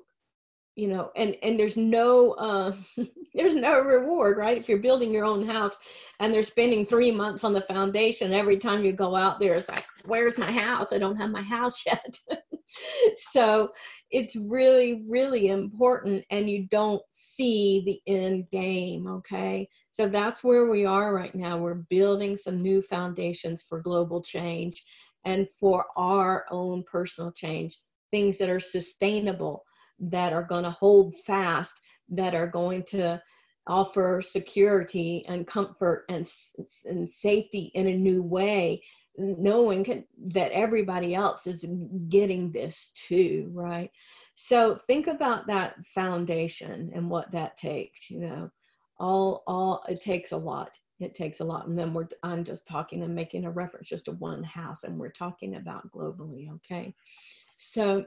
Speaker 1: you know and and there's no uh there's no reward right if you're building your own house and they're spending three months on the foundation every time you go out there it's like where's my house i don't have my house yet so it's really, really important, and you don't see the end game. Okay. So that's where we are right now. We're building some new foundations for global change and for our own personal change, things that are sustainable, that are going to hold fast, that are going to offer security and comfort and, and safety in a new way knowing can, that everybody else is getting this too, right? So think about that foundation and what that takes, you know. All all it takes a lot. It takes a lot. And then we're I'm just talking and making a reference just to one house and we're talking about globally, okay? So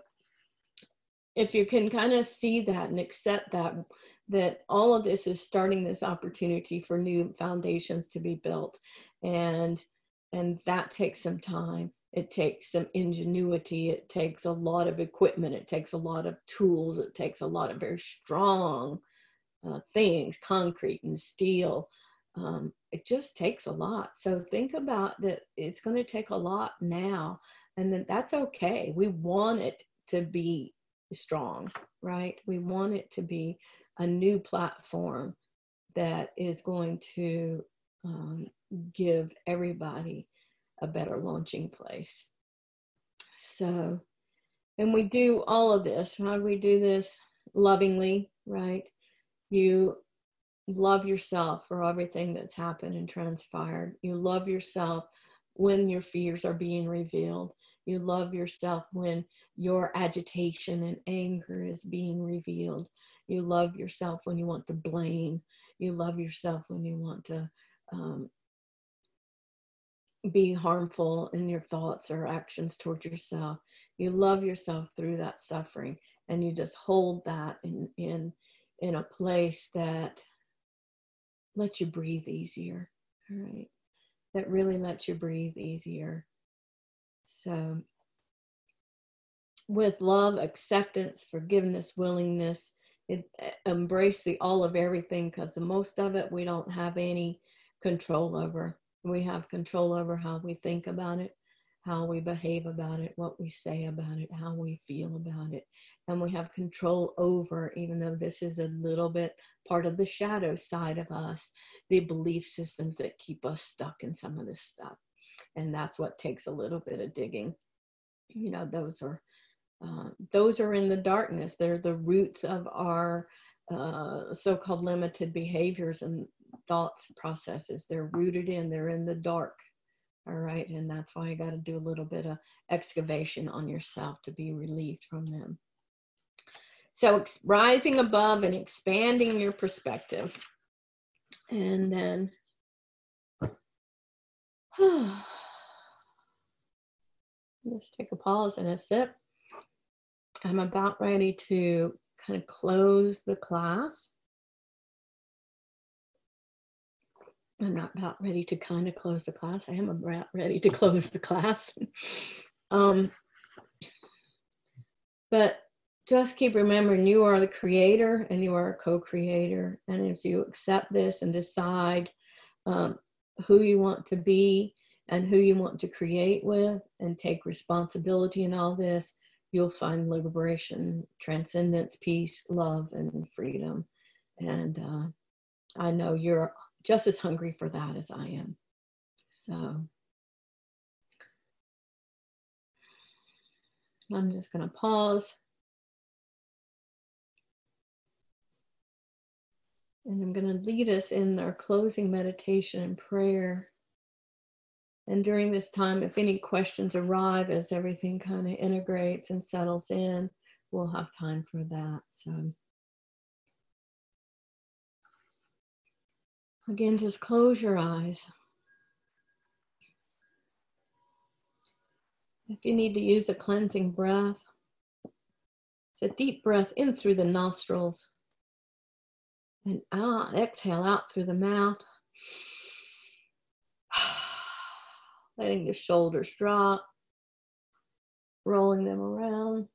Speaker 1: if you can kind of see that and accept that that all of this is starting this opportunity for new foundations to be built. And and that takes some time. It takes some ingenuity. It takes a lot of equipment. It takes a lot of tools. It takes a lot of very strong uh, things concrete and steel. Um, it just takes a lot. So think about that it's going to take a lot now and then that's okay. We want it to be strong right we want it to be a new platform that is going to um, give everybody a better launching place. So, and we do all of this. How do we do this? Lovingly, right? You love yourself for everything that's happened and transpired. You love yourself when your fears are being revealed. You love yourself when your agitation and anger is being revealed. You love yourself when you want to blame. You love yourself when you want to um, be harmful in your thoughts or actions towards yourself. You love yourself through that suffering and you just hold that in in in a place that lets you breathe easier. All right. That really lets you breathe easier. So with love, acceptance, forgiveness, willingness, it, embrace the all of everything because the most of it we don't have any control over we have control over how we think about it, how we behave about it, what we say about it, how we feel about it. And we have control over, even though this is a little bit part of the shadow side of us, the belief systems that keep us stuck in some of this stuff. And that's what takes a little bit of digging. You know, those are uh, those are in the darkness. They're the roots of our uh, so-called limited behaviors and thoughts processes they're rooted in they're in the dark all right and that's why you got to do a little bit of excavation on yourself to be relieved from them so rising above and expanding your perspective and then let's take a pause and a sip i'm about ready to kind of close the class I'm not about ready to kind of close the class. I am about ready to close the class. um, but just keep remembering you are the creator and you are a co-creator. And as you accept this and decide um, who you want to be and who you want to create with and take responsibility in all this, you'll find liberation, transcendence, peace, love, and freedom. And uh, I know you're just as hungry for that as I am. So I'm just going to pause. And I'm going to lead us in our closing meditation and prayer. And during this time, if any questions arrive as everything kind of integrates and settles in, we'll have time for that. So. Again, just close your eyes. If you need to use a cleansing breath, it's a deep breath in through the nostrils and out, exhale out through the mouth. Letting the shoulders drop, rolling them around.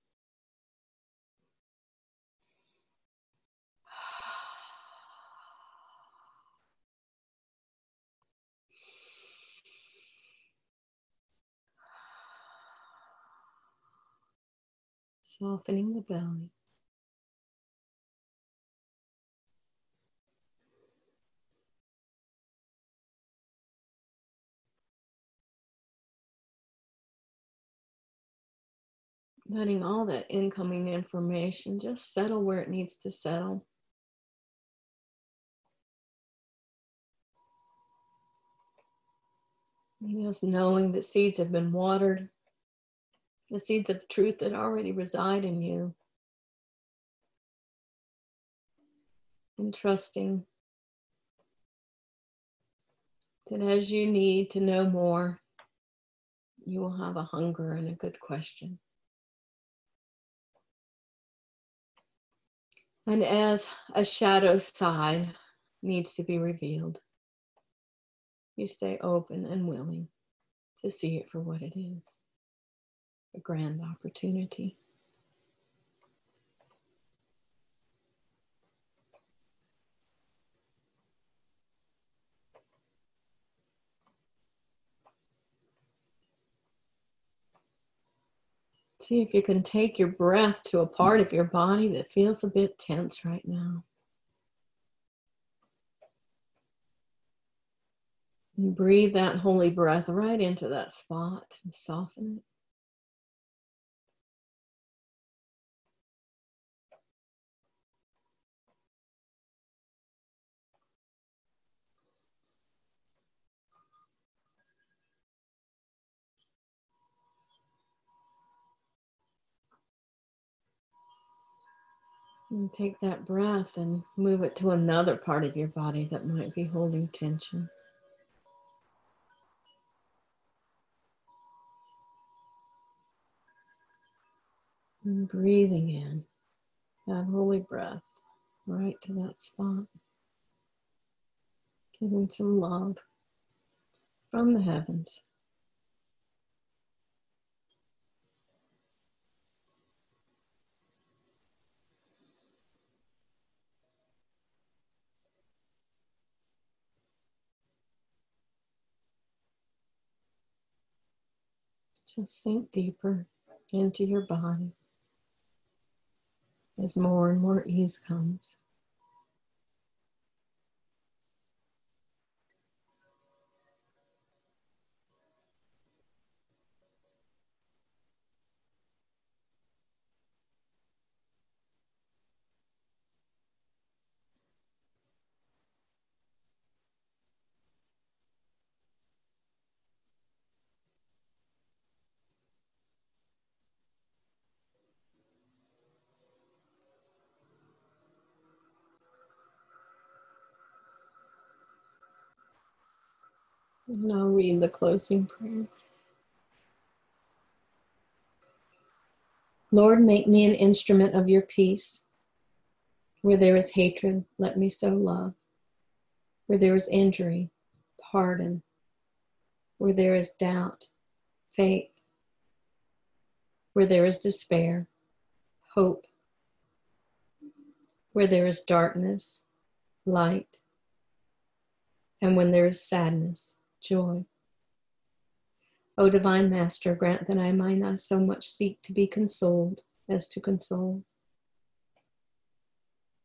Speaker 1: Softening the belly. Letting all that incoming information just settle where it needs to settle. Just knowing that seeds have been watered, the seeds of truth that already reside in you. And trusting that as you need to know more, you will have a hunger and a good question. And as a shadow side needs to be revealed, you stay open and willing to see it for what it is a grand opportunity. See if you can take your breath to a part of your body that feels a bit tense right now. And breathe that holy breath right into that spot and soften it. And take that breath and move it to another part of your body that might be holding tension. And breathing in that holy breath right to that spot. Giving some love from the heavens. Just sink deeper into your body as more and more ease comes. And I'll read the closing prayer. Lord, make me an instrument of your peace. Where there is hatred, let me sow love. Where there is injury, pardon. Where there is doubt, faith. Where there is despair, hope. Where there is darkness, light. And when there is sadness, joy. O Divine Master, grant that I might not so much seek to be consoled as to console,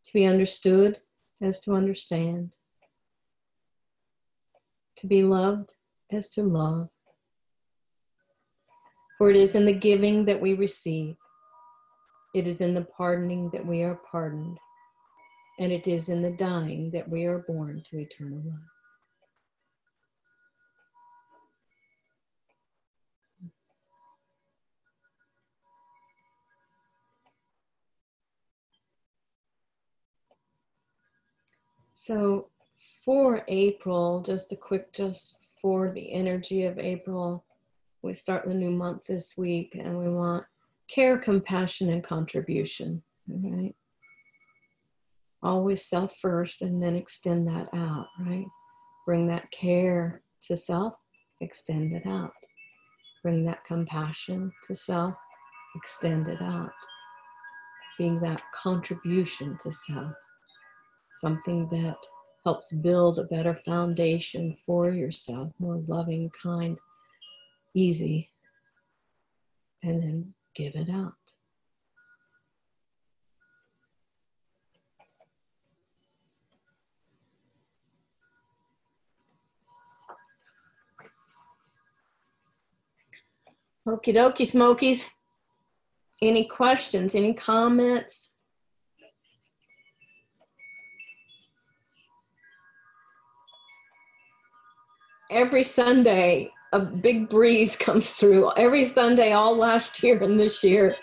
Speaker 1: to be understood as to understand, to be loved as to love. For it is in the giving that we receive, it is in the pardoning that we are pardoned, and it is in the dying that we are born to eternal life. So for April, just a quick, just for the energy of April, we start the new month this week and we want care, compassion, and contribution. Right? Always self first and then extend that out, right? Bring that care to self, extend it out. Bring that compassion to self, extend it out. Being that contribution to self something that helps build a better foundation for yourself, more loving, kind, easy, and then give it out. Okie dokie, Smokies. Any questions, any comments? Every Sunday, a big breeze comes through. Every Sunday, all last year and this year,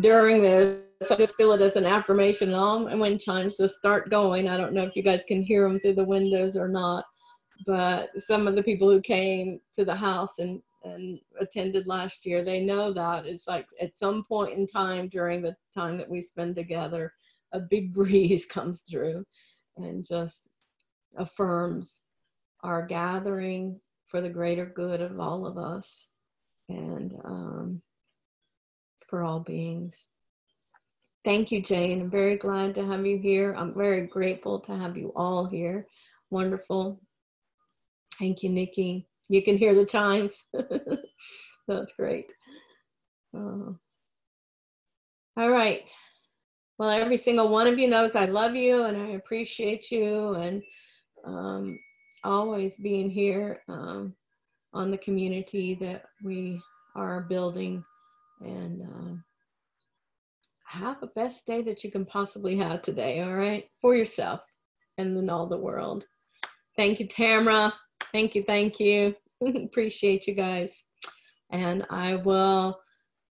Speaker 1: during this, I just feel it as an affirmation. And all my wind chimes just start going. I don't know if you guys can hear them through the windows or not, but some of the people who came to the house and and attended last year, they know that it's like at some point in time during the time that we spend together, a big breeze comes through and just affirms our gathering for the greater good of all of us and um, for all beings. Thank you, Jane. I'm very glad to have you here. I'm very grateful to have you all here. Wonderful. Thank you, Nikki. You can hear the chimes. That's great. Uh, all right. Well, every single one of you knows I love you and I appreciate you and um, always being here um, on the community that we are building and uh, have the best day that you can possibly have today, all right? For yourself and then all the world. Thank you, Tamara. Thank you, thank you. Appreciate you guys. And I will,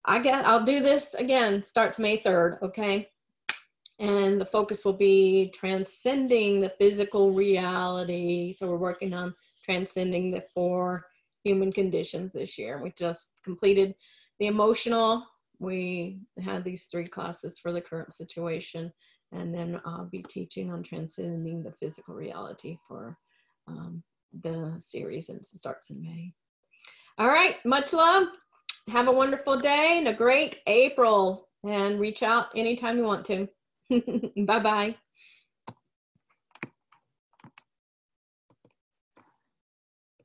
Speaker 1: I get, I'll do this again, starts May 3rd, okay? And the focus will be transcending the physical reality. So we're working on transcending the four human conditions this year. We just completed the emotional. We had these three classes for the current situation. And then I'll be teaching on transcending the physical reality for um, the series and it starts in May. All right, much love. Have a wonderful day and a great April and reach out anytime you want to. bye bye.